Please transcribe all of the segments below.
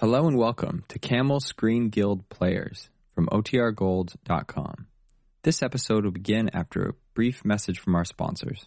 Hello and welcome to Camel Screen Guild Players from OTRGold.com. This episode will begin after a brief message from our sponsors.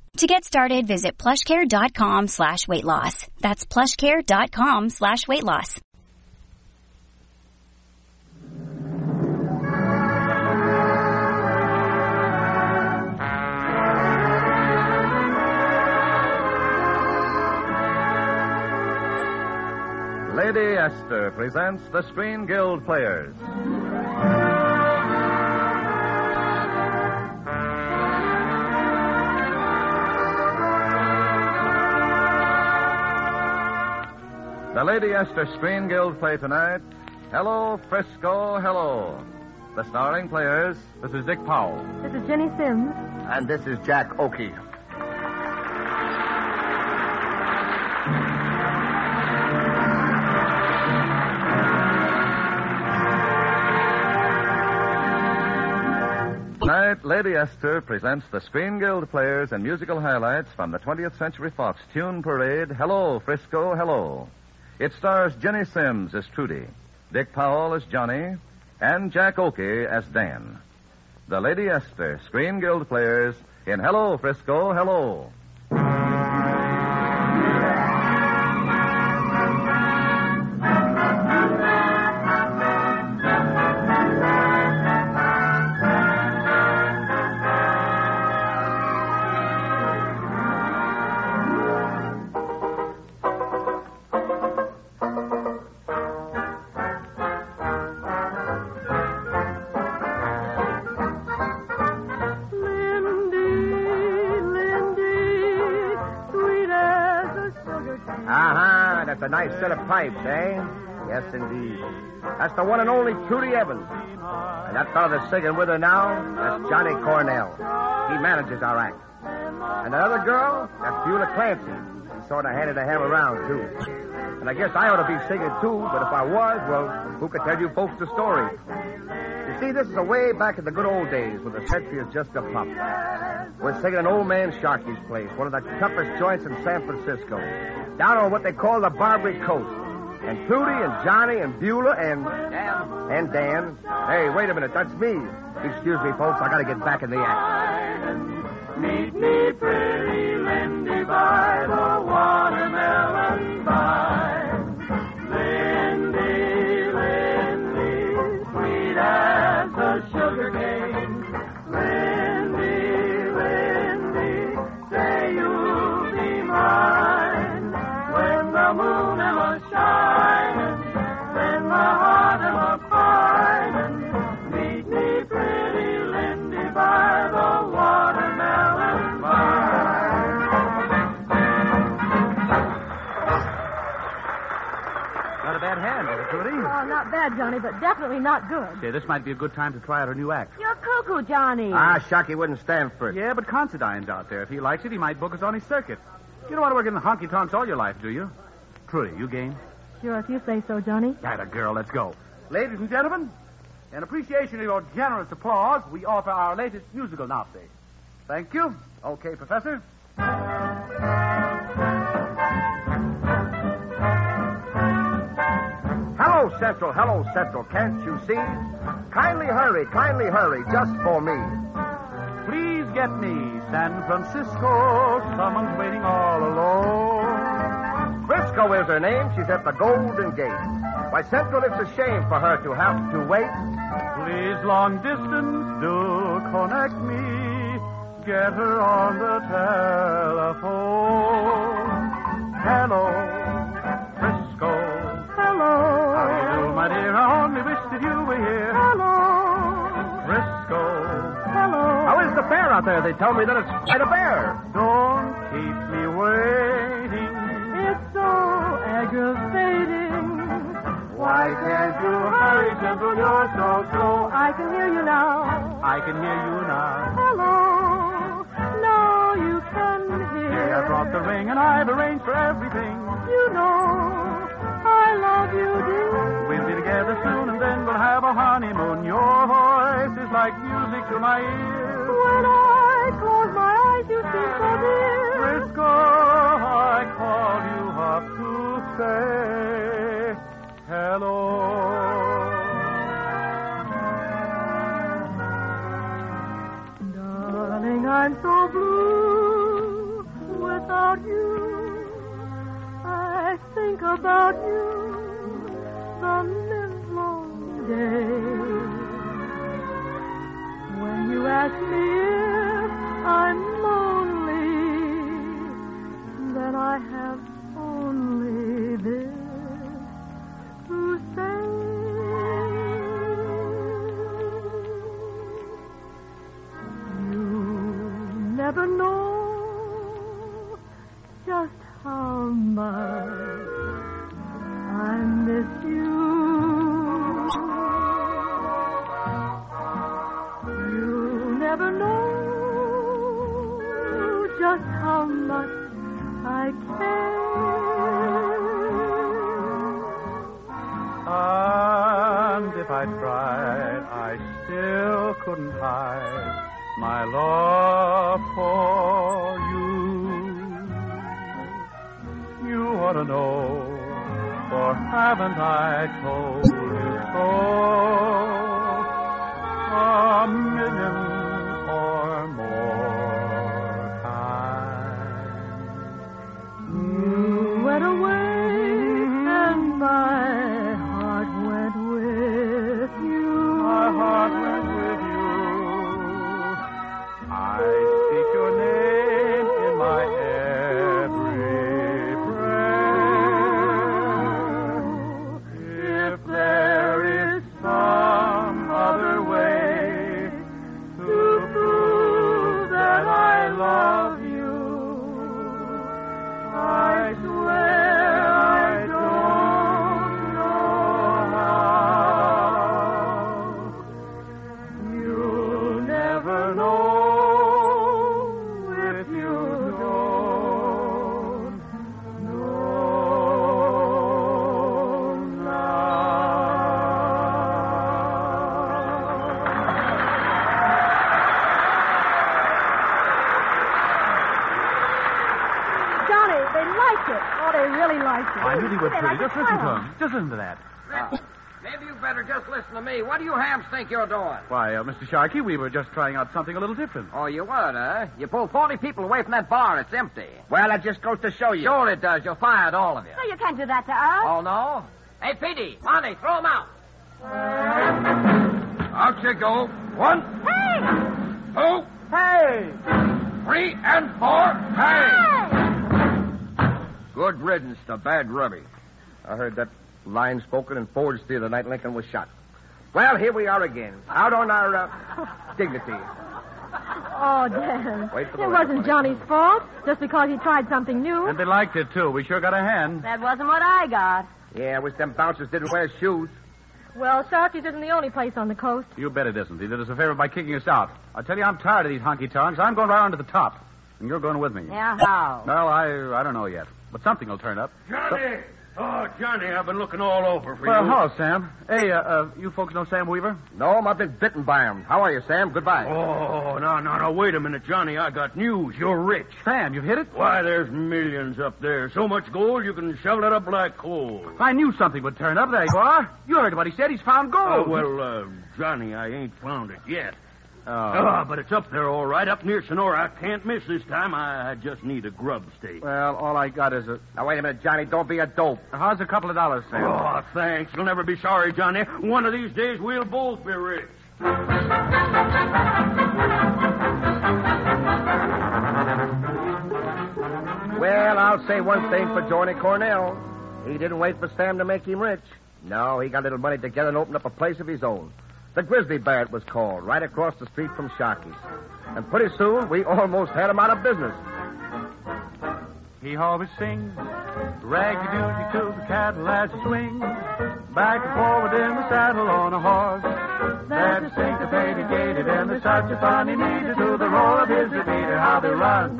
To get started, visit plushcare.com slash weight loss. That's plushcare.com slash weight loss. Lady Esther presents the Screen Guild Players. The Lady Esther Screen Guild play tonight, Hello Frisco, Hello. The starring players, this is Dick Powell. This is Ginny Simms. And this is Jack Oakie. Tonight, Lady Esther presents the Screen Guild players and musical highlights from the 20th Century Fox Tune Parade, Hello Frisco, Hello. It stars Ginny Simms as Trudy, Dick Powell as Johnny, and Jack Oakie as Dan. The Lady Esther Screen Guild players in Hello Frisco, Hello. Uh-huh. That's a nice set of pipes, eh? Yes, indeed. That's the one and only Trudy Evans. And that fellow that's singing with her now, that's Johnny Cornell. He manages our act. And that other girl, that's Beulah Clancy. She sort of handed a ham around, too. And I guess I ought to be singing, too, but if I was, well, who could tell you folks the story? You see, this is a way back in the good old days when the century is just a pup. We're singing in old man Sharkey's place, one of the toughest joints in San Francisco, down on what they call the Barbary Coast. And Trudy and Johnny and Beulah and Dan. and Dan. Hey, wait a minute, that's me. Excuse me, folks, I gotta get back in the act. Meet me, pretty Lindy, by the bad, Johnny, but definitely not good. Say, this might be a good time to try out a new act. You're cuckoo, Johnny. Ah, Sharkey wouldn't stand for it. Yeah, but Considine's out there. If he likes it, he might book us on his circuit. You don't want to work in the honky tonks all your life, do you? Trudy, you game? Sure, if you say so, Johnny. That a girl. Let's go. Ladies and gentlemen, in appreciation of your generous applause, we offer our latest musical novelty. Thank you. Okay, Professor. Central. Hello, Central. Can't you see? Kindly hurry, kindly hurry, just for me. Please get me San Francisco. Someone's waiting all alone. Frisco is her name. She's at the Golden Gate. Why, Central, it's a shame for her to have to wait. Please, long distance, do connect me. Get her on the telephone. Hello, my dear? I only wish that you were here. Hello. Frisco. Hello. How is the bear out there? They tell me that it's quite a bear. Don't keep me waiting. It's so aggravating. Why can't you hurry, gentle? You're so slow. I can hear you now. I can hear you now. Hello. Now you can hear. Here, I brought the ring and I've arranged for everything. You know love you, dear. We'll be together soon and then we'll have a honeymoon. Your voice is like music to my ears. When I close my eyes, you seem so dear. Frisco, I call you up to say hello. Darling, I'm so blue without you. I think about you When you ask me if I'm lonely, then I have only this to say. You never know it. I knew they would, They Trudy. liked Just listen to him. Just listen to that. Maybe you better just listen to me. What do you hams think you're doing? Why, uh, Mr. Sharkey, we were just trying out something a little different. Oh, you were, huh? You pulled 40 people away from that bar. It's empty. Well, that just goes to show you. Sure it does. You'll fired all of you. No, you can't do that to us. Oh, no? Hey, Petey, Monty, throw him out. Out you go. One, Hey! two, Hey! three, and four. Hey! Good riddance to bad rubbish. I heard that line spoken in Ford's Theater the night Lincoln was shot. Well, here we are again, out on our uh, dignity. Oh, Dan. Wait for the It wasn't please. Johnny's fault, just because he tried something new. And they liked it, too. We sure got a hand. That wasn't what I got. Yeah, I wish them bouncers didn't wear shoes. Well, Sharkey's isn't the only place on the coast. You bet it isn't. He did us a favor by kicking us out. I tell you, I'm tired of these honky tonks. I'm going right on to the top. And you're going with me. Yeah, how? Well, I I don't know yet. But something will turn up. Johnny! Oh, Johnny, I've been looking all over for Well, you. Well, hello, Sam. Hey, uh, uh, you folks know Sam Weaver? No, I've been bitten by him. How are you, Sam? Goodbye. Oh, no, no, no, wait a minute, Johnny. I got news. You're rich. Sam, you've hit it? Why, there's millions up there. So much gold you can shovel it up like coal. I knew something would turn up. There you are. You heard what he said. He's found Oh, gold. well, uh, Johnny, I ain't found it yet. Oh. oh. but it's up there all right, up near Sonora. I can't miss this time. I, just need a grub stake. Well, all I got is a. Now, wait a minute, Johnny. Don't be a dope. How's a couple of dollars, Sam? Oh, thanks. You'll never be sorry, Johnny. One of these days, we'll both be rich. Well, I'll say one thing for Johnny Cornell. He didn't wait for Sam to make him rich. No, he got a little money together and opened up a place of his own. The Grizzly Bear it was called, right across the street from Sharkey's. And pretty soon, we almost had him out of business. He always sings music to the he swings back and forward in the saddle on a horse. That's syncopated, gated, and there's such a funny meter to the roar of his repeater. How they run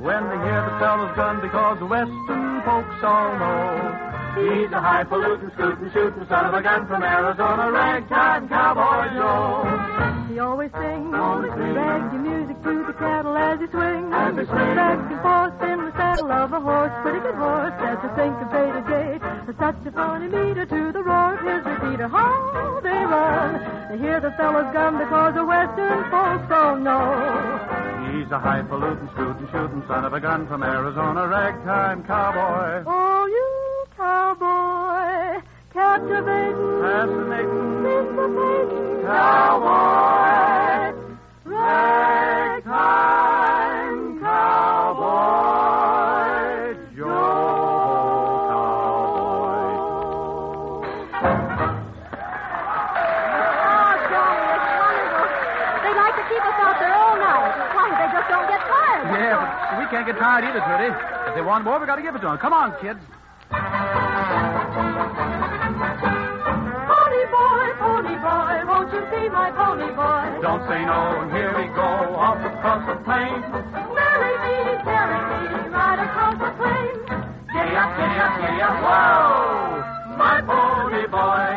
when they hear the fellow's gun because the western folks all know. He's a highfalutin, scootin', shootin' son of a gun from Arizona, ragtime cowboy Joe. He always sings, Always sings. raggy music to the cattle as he swings. As he swings. Back and forth in the saddle of a horse, pretty good horse, that's a syncopated gait. Such a funny meter to the roar of his repeater. How they run! They hear the fellow's gun because the western folks all know. He's a highfalutin, scootin', shootin' son of a gun from Arizona, ragtime cowboy. Oh, cowboy, captivating, Fascinating syncopating cowboy. ragtime cowboy. Joe cowboy. Oh, Johnny, it's wonderful. They like to keep us out there all night. Why, they just don't get tired. Yeah, but we can't get tired either, Trudy. If they want more, we got to give it to them. Come on, kids. See boy? Don't say no, and here we go off across the plain. Marry me, carry me, right across the plain. Giddy up, giddy up, giddy up, whoa! My pony boy.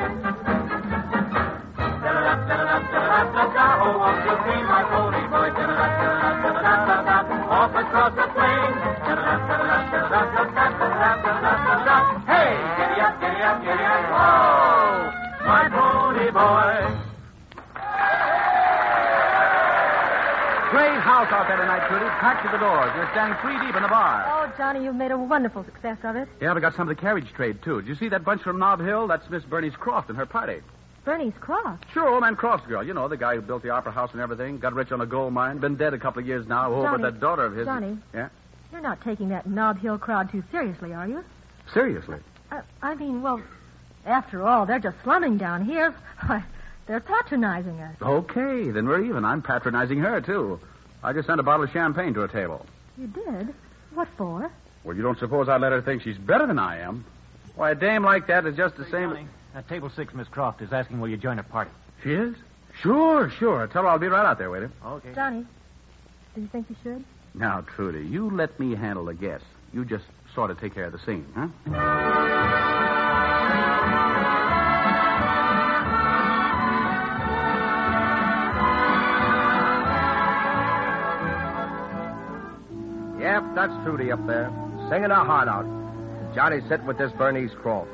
Oh, won't you see my pony boy? Off across the plain. Hey, giddy up, giddy up, giddy up, whoa! My pony boy. House out there tonight, Trudy. Packed to the doors. We're standing three deep in the bar. Oh, Johnny, you've made a wonderful success of it. Yeah, we got some of the carriage trade, too. Did you see that bunch from Nob Hill? That's Miss Bernice Croft and her party. Bernice Croft. Sure, old man Croft's girl. You know, the guy who built the opera house and everything. Got rich on a gold mine. Been dead a couple of years now. Oh, Johnny, but that daughter of his. Johnny. Yeah? You're not taking that Nob Hill crowd too seriously, are you? Seriously. Uh, I mean, well, after all, they're just slumming down here. They're patronizing us. Okay, then we're even. I'm patronizing her, too. I just sent a bottle of champagne to her table. You did? What for? Well, you don't suppose I'd let her think she's better than I am? Why, a dame like that is just the same. At table six, Miss Croft is asking will you join her party. She is? Sure, sure. Tell her I'll be right out there, waiter. Okay. Johnny, do you think you should? Now, Trudy, you let me handle the guests. You just sort of take care of the scene, huh? Yep, that's Trudy up there, singing her heart out. Johnny's sitting with this Bernice Croft.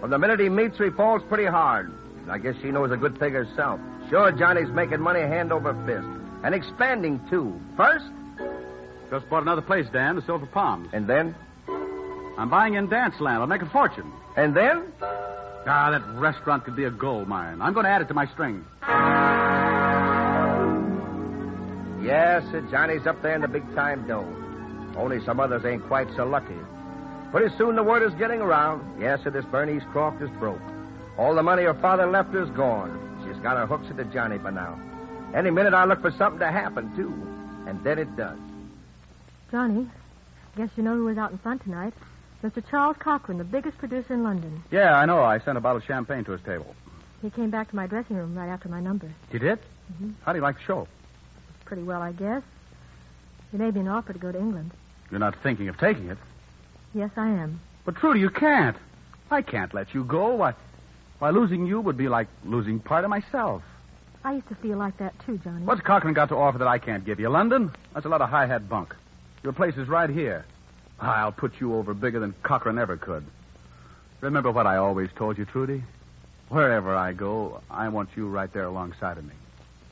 From the minute he meets her, he falls pretty hard. I guess she knows a good thing herself. Sure, Johnny's making money hand over fist. And expanding, too. First, Just bought another place, Dan, the Silver Palms. and then, I'm buying in Dance Land. I'll make a fortune. and then. Ah, that restaurant could be a gold mine. I'm going to add it to my string. Yes, sir, Johnny's up there in the big time dough. Only some others ain't quite so lucky. Pretty soon the word is getting around. Yes, sir, this Bernice Croft is broke. All the money her father left her is gone. She's got her hooks into Johnny by now. Any minute I look for something to happen, too. And then it does. Johnny, guess you know who was out in front tonight. Mr. Charles Cochran, the biggest producer in London. Yeah, I know. I sent a bottle of champagne to his table. He came back to my dressing room right after my number. You did? Mhm. How do you like the show? Pretty well, I guess. He made me an offer to go to England. You're not thinking of taking it. Yes, I am. But Trudy, you can't. I can't let you go. Why, why losing you would be like losing part of myself. I used to feel like that too, Johnny. What's Cochran got to offer that I can't give you? London? That's a lot of high hat bunk. Your place is right here. Ah, I'll put you over bigger than Cochran ever could. Remember what I always told you, Trudy? Wherever I go, I want you right there alongside of me.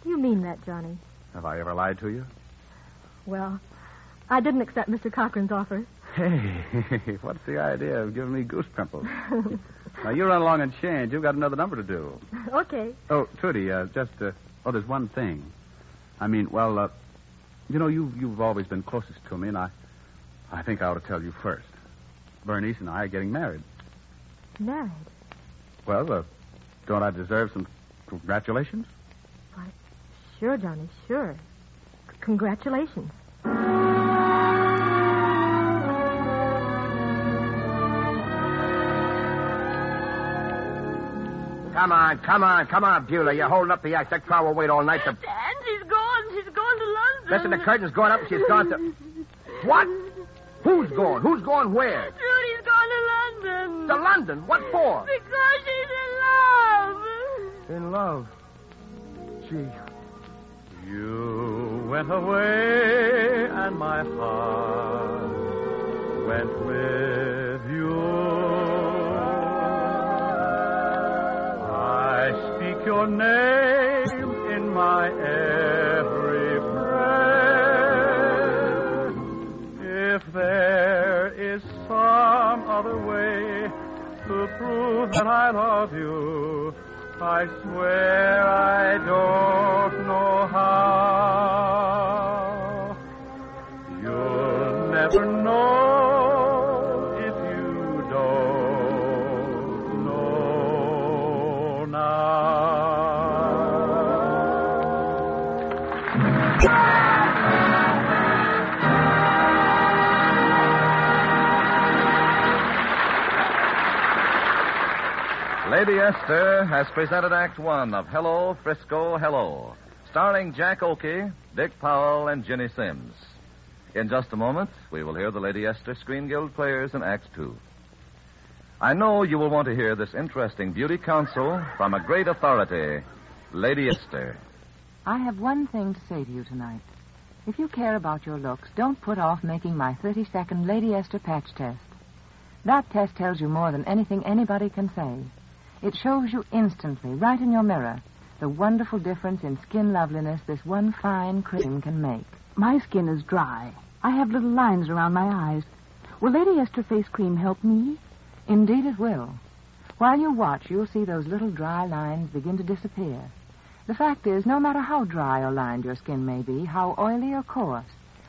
Do you mean that, Johnny? Have I ever lied to you? Well, I didn't accept Mr. Cochran's offer. Hey, what's the idea of giving me goose pimples? now, you run along and change. You've got another number to do. okay. Oh, Trudy, uh, just, uh, oh, there's one thing. I mean, well, uh, you know, you've, you've always been closest to me, and I, I think I ought to tell you first. Bernice and I are getting married. Married? Well, uh, don't I deserve some congratulations? Why, sure, Johnny, sure. C- congratulations. Come on, come on, come on, Beulah. You're holding up the act. That crowd will wait all night to. And she's gone. She's gone to London. Listen, the curtain's going up she's gone to. What? Who's going? Who's going where? Trudy's gone to London. To London? What for? Because she's in love. In love. Gee. You went away, and my heart went with your name in my every breath. If there is some other way to prove that I love you, I swear I don't know how. You'll never know Esther has presented Act One of Hello, Frisco, Hello, starring Jack Oakie, Dick Powell, and Ginny Simms. In just a moment, we will hear the Lady Esther Screen Guild players in Act Two. I know you will want to hear this interesting beauty counsel from a great authority, Lady Esther. I have one thing to say to you tonight. If you care about your looks, don't put off making my 30 second Lady Esther patch test. That test tells you more than anything anybody can say. It shows you instantly, right in your mirror, the wonderful difference in skin loveliness this one fine cream can make. My skin is dry. I have little lines around my eyes. Will Lady Esther face cream help me? Indeed, it will. While you watch, you'll see those little dry lines begin to disappear. The fact is, no matter how dry or lined your skin may be, how oily or coarse,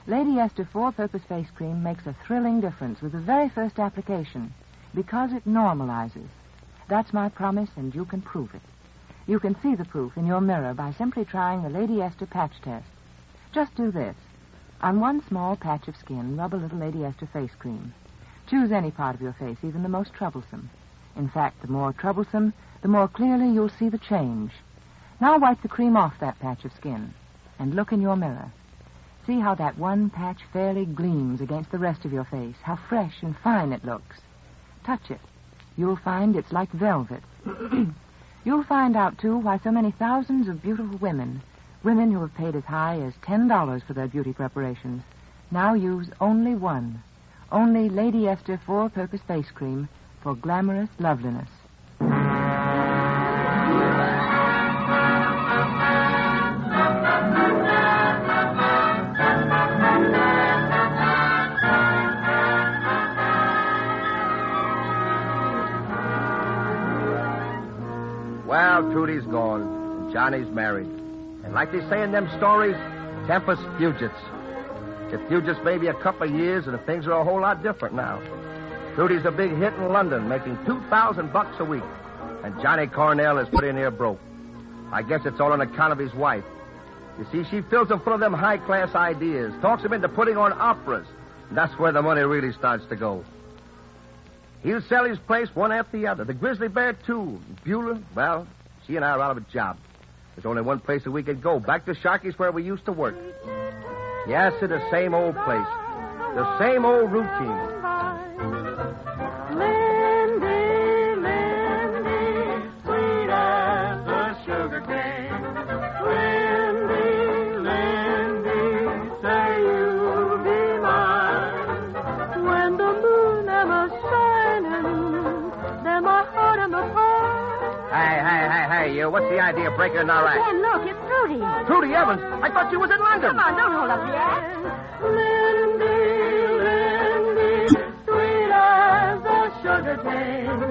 Lady Esther Four Purpose Face Cream makes a thrilling difference with the very first application because it normalizes. That's my promise, and you can prove it. You can see the proof in your mirror by simply trying the Lady Esther patch test. Just do this. On one small patch of skin, rub a little Lady Esther face cream. Choose any part of your face, even the most troublesome. In fact, the more troublesome, the more clearly you'll see the change. Now wipe the cream off that patch of skin and look in your mirror. See how that one patch fairly gleams against the rest of your face, how fresh and fine it looks. Touch it. You'll find it's like velvet. You'll find out, too, why so many thousands of beautiful women, women who have paid as high as $10 for their beauty preparations, now use only one. Only Lady Esther Four Purpose Face Cream for glamorous loveliness. Johnny's married. And like they say in them stories, tempus fugits. It fugits maybe a couple of years, and things are a whole lot different now. Trudy's a big hit in London, making two thousand bucks a week. And Johnny Cornell is put in here broke. I guess it's all on account of his wife. You see, she fills him full of them high class ideas, talks him into putting on operas. And that's where the money really starts to go. He'll sell his place one after the other. The Grizzly Bear, too. Beulah, well, she and I are out of a job. There's only one place that we could go. Back to Sharkey's where we used to work. Yes, to the same old place. The same old routine. What's the idea of breaking in our act? Ken, look, it's Trudy. Trudy Evans? I thought you was in London. Come on, don't hold up the act. Lindy, Lindy, sweet as the sugar cane.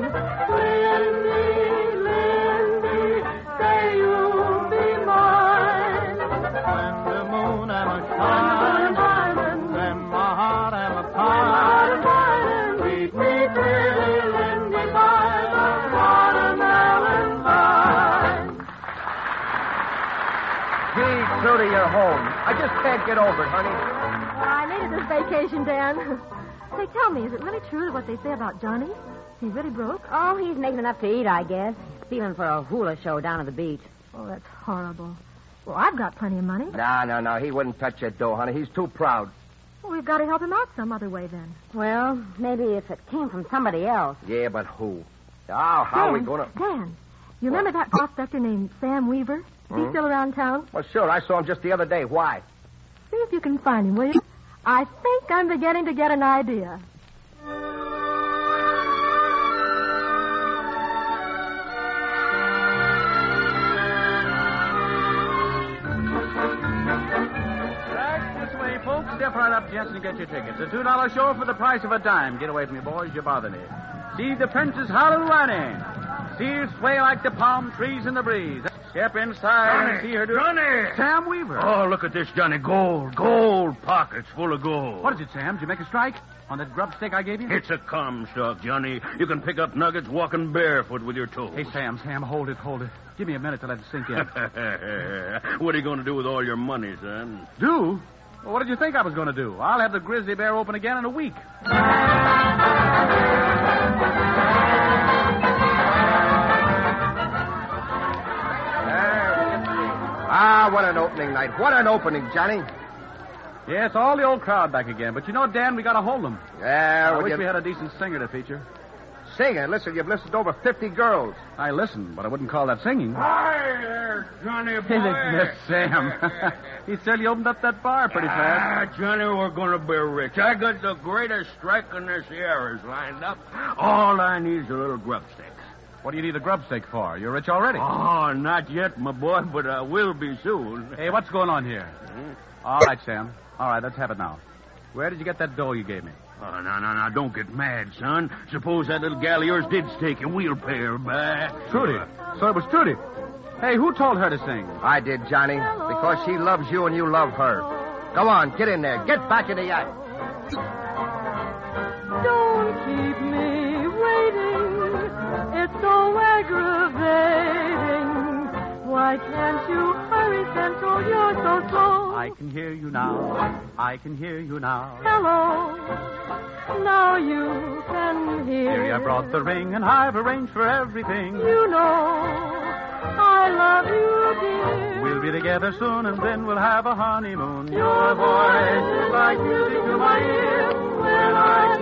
Get over it, honey. Well, I needed this vacation, Dan. Say, tell me, is it really true what they say about Johnny? He really broke? Oh, he's making enough to eat, I guess. Feeling for a hula show down at the beach. Oh, that's horrible. Well, I've got plenty of money. No, no, no. He wouldn't touch your dough, honey. He's too proud. Well, we've got to help him out some other way then. Well, maybe if it came from somebody else. Yeah, but who? Oh, how are we going to... Dan, you remember that prospector named Sam Weaver? Is he Hmm? still around town? Well, sure. I saw him just the other day. Why? See if you can find him, will you? I think I'm beginning to get an idea. Step right up, gents, and get your tickets. A two-dollar show for the price of a dime. Get away from me, boys. You bother me. See the Princess Hallelujah. See her sway like the palm trees in the breeze. Step inside and Johnny, see her do Johnny! Sam Weaver. Oh, look at this, Johnny. Gold, gold pockets full of gold. What is it, Sam? Did you make a strike on that grub stick I gave you? It's a Comstock, Johnny. You can pick up nuggets walking barefoot with your toes. Hey, Sam, Sam, hold it, hold it. Give me a minute to let it sink in. what are you going to do with all your money, son? do? Well, what did you think I was going to do? I'll have the grizzly bear open again in a week. Ah, what an opening night. What an opening, Johnny. Yes, all the old crowd back again. But you know, Dan, we got to hold them. Yeah, I wish you- we had a decent singer to feature. Singer? Listen, you've listened to over 50 girls. I listened, but I wouldn't call that singing. Hi there, Johnny boy. Miss Sam. he said certainly opened up that bar pretty fast. Ah, Johnny, we're going to be rich. I got the greatest strike in the Sierras lined up. All I need is a little grub sticks. What do you need a grub stake for? You're rich already. Oh, not yet, my boy, but I will be soon. Hey, what's going on here? Hmm? All right, Sam. All right, let's have it now. Where did you get that dough you gave me? Oh, no, no, no, don't get mad, son. Suppose that little gal of yours did stake and we'll pay her back. Trudy. So it was Trudy. Hey, who told her to sing? I did, Johnny, because she loves you and you love her. Go on, get in there. Get back in the act. So aggravating. Why can't you hurry, Central? You're so slow. I can hear you now. I can hear you now. Hello. Now you can hear. Here I brought the ring, and I've arranged for everything. You know I love you, dear. We'll be together soon, and then we'll have a honeymoon. Your voice is like music to my ears. When I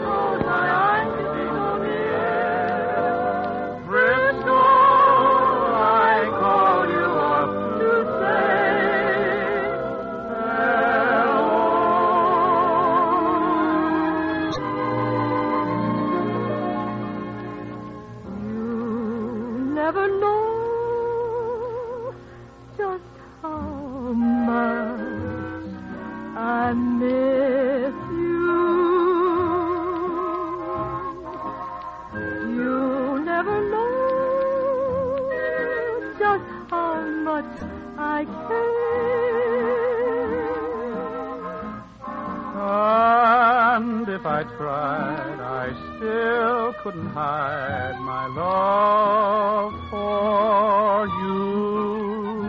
I tried, I still couldn't hide my love for you.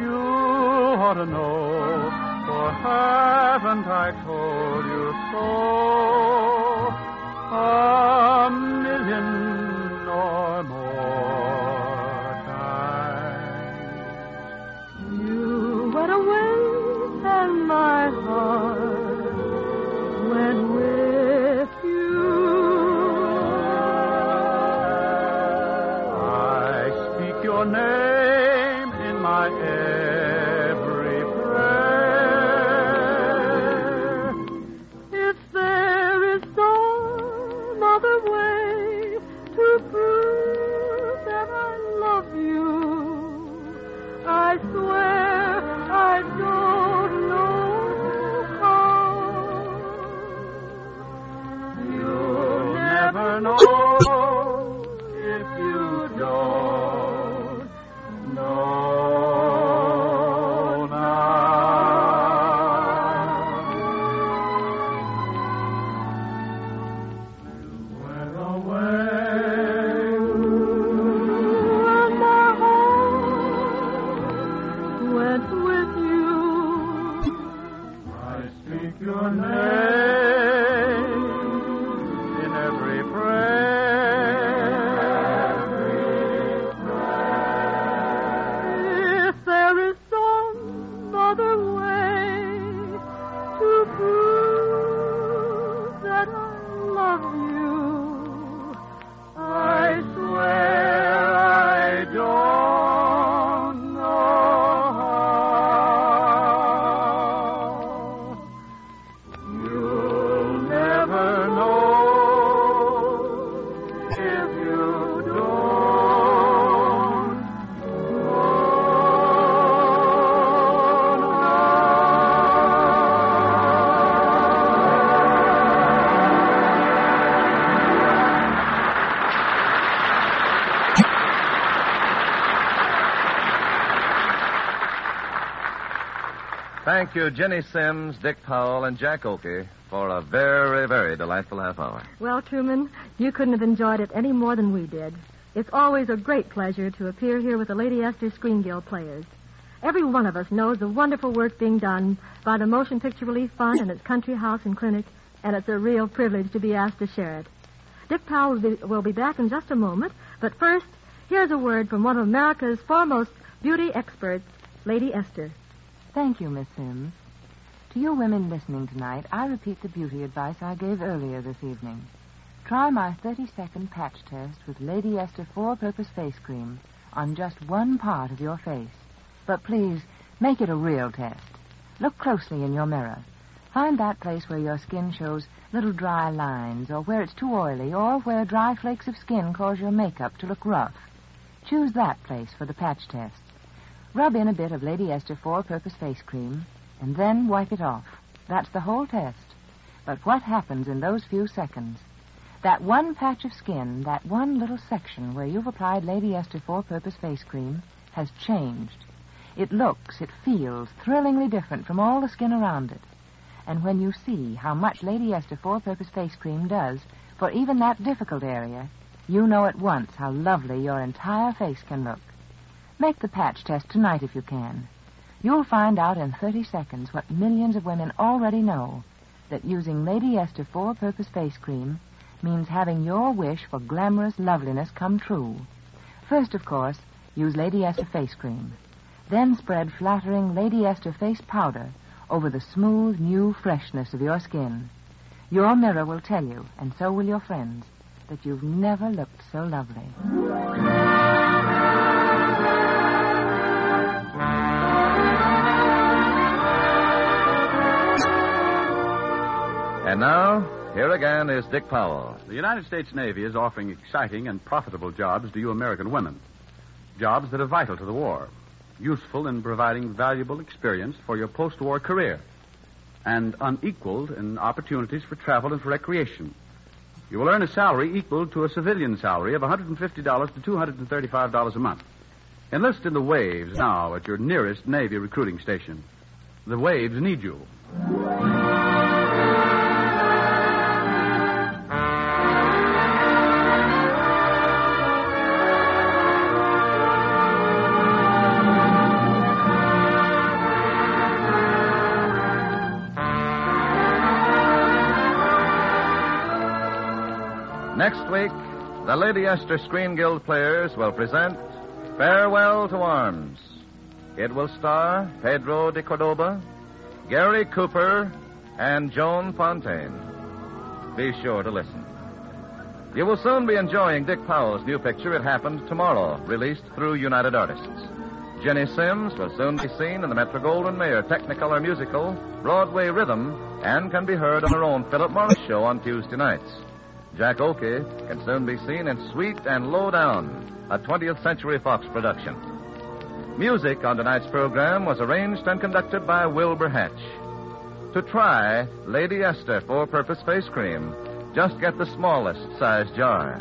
You ought to know, for haven't I told you so? A Thank you, Ginny Simms, Dick Powell, and Jack Oakie, for a very, very delightful half hour. Well, Truman, you couldn't have enjoyed it any more than we did. It's always a great pleasure to appear here with the Lady Esther Screen Guild players. Every one of us knows the wonderful work being done by the Motion Picture Relief Fund and its country house and clinic, and it's a real privilege to be asked to share it. Dick Powell will be, will be back in just a moment, but first, here's a word from one of America's foremost beauty experts, Lady Esther. Thank you, Miss Simms. To you women listening tonight, I repeat the beauty advice I gave earlier this evening. Try my 30 second patch test with Lady Esther Four Purpose Face Cream on just one part of your face. But please, make it a real test. Look closely in your mirror. Find that place where your skin shows little dry lines, or where it's too oily, or where dry flakes of skin cause your makeup to look rough. Choose that place for the patch test. Rub in a bit of Lady Esther four-purpose face cream, and then wipe it off. That's the whole test. But what happens in those few seconds? That one patch of skin, that one little section where you've applied Lady Esther four-purpose face cream, has changed. It looks, it feels thrillingly different from all the skin around it. And when you see how much Lady Esther four-purpose face cream does for even that difficult area, you know at once how lovely your entire face can look. Make the patch test tonight if you can. You'll find out in 30 seconds what millions of women already know that using Lady Esther four purpose face cream means having your wish for glamorous loveliness come true. First, of course, use Lady Esther face cream. Then spread flattering Lady Esther face powder over the smooth, new freshness of your skin. Your mirror will tell you, and so will your friends, that you've never looked so lovely. And now, here again is Dick Powell. The United States Navy is offering exciting and profitable jobs to you American women. Jobs that are vital to the war, useful in providing valuable experience for your post war career, and unequaled in opportunities for travel and for recreation. You will earn a salary equal to a civilian salary of $150 to $235 a month. Enlist in the Waves now at your nearest Navy recruiting station. The Waves need you. Next week, the Lady Esther Screen Guild players will present Farewell to Arms. It will star Pedro de Cordoba, Gary Cooper, and Joan Fontaine. Be sure to listen. You will soon be enjoying Dick Powell's new picture, It Happened Tomorrow, released through United Artists. Ginny Simms will soon be seen in the Metro Goldwyn Mayer Technicolor musical, Broadway Rhythm, and can be heard on her own Philip Morris show on Tuesday nights. Jack Oakie can soon be seen in Sweet and Low Down, a 20th Century Fox production. Music on tonight's program was arranged and conducted by Wilbur Hatch. To try Lady Esther four purpose face cream, just get the smallest size jar.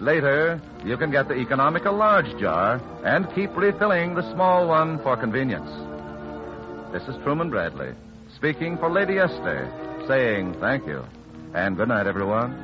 Later, you can get the economical large jar and keep refilling the small one for convenience. This is Truman Bradley, speaking for Lady Esther, saying thank you. And good night, everyone.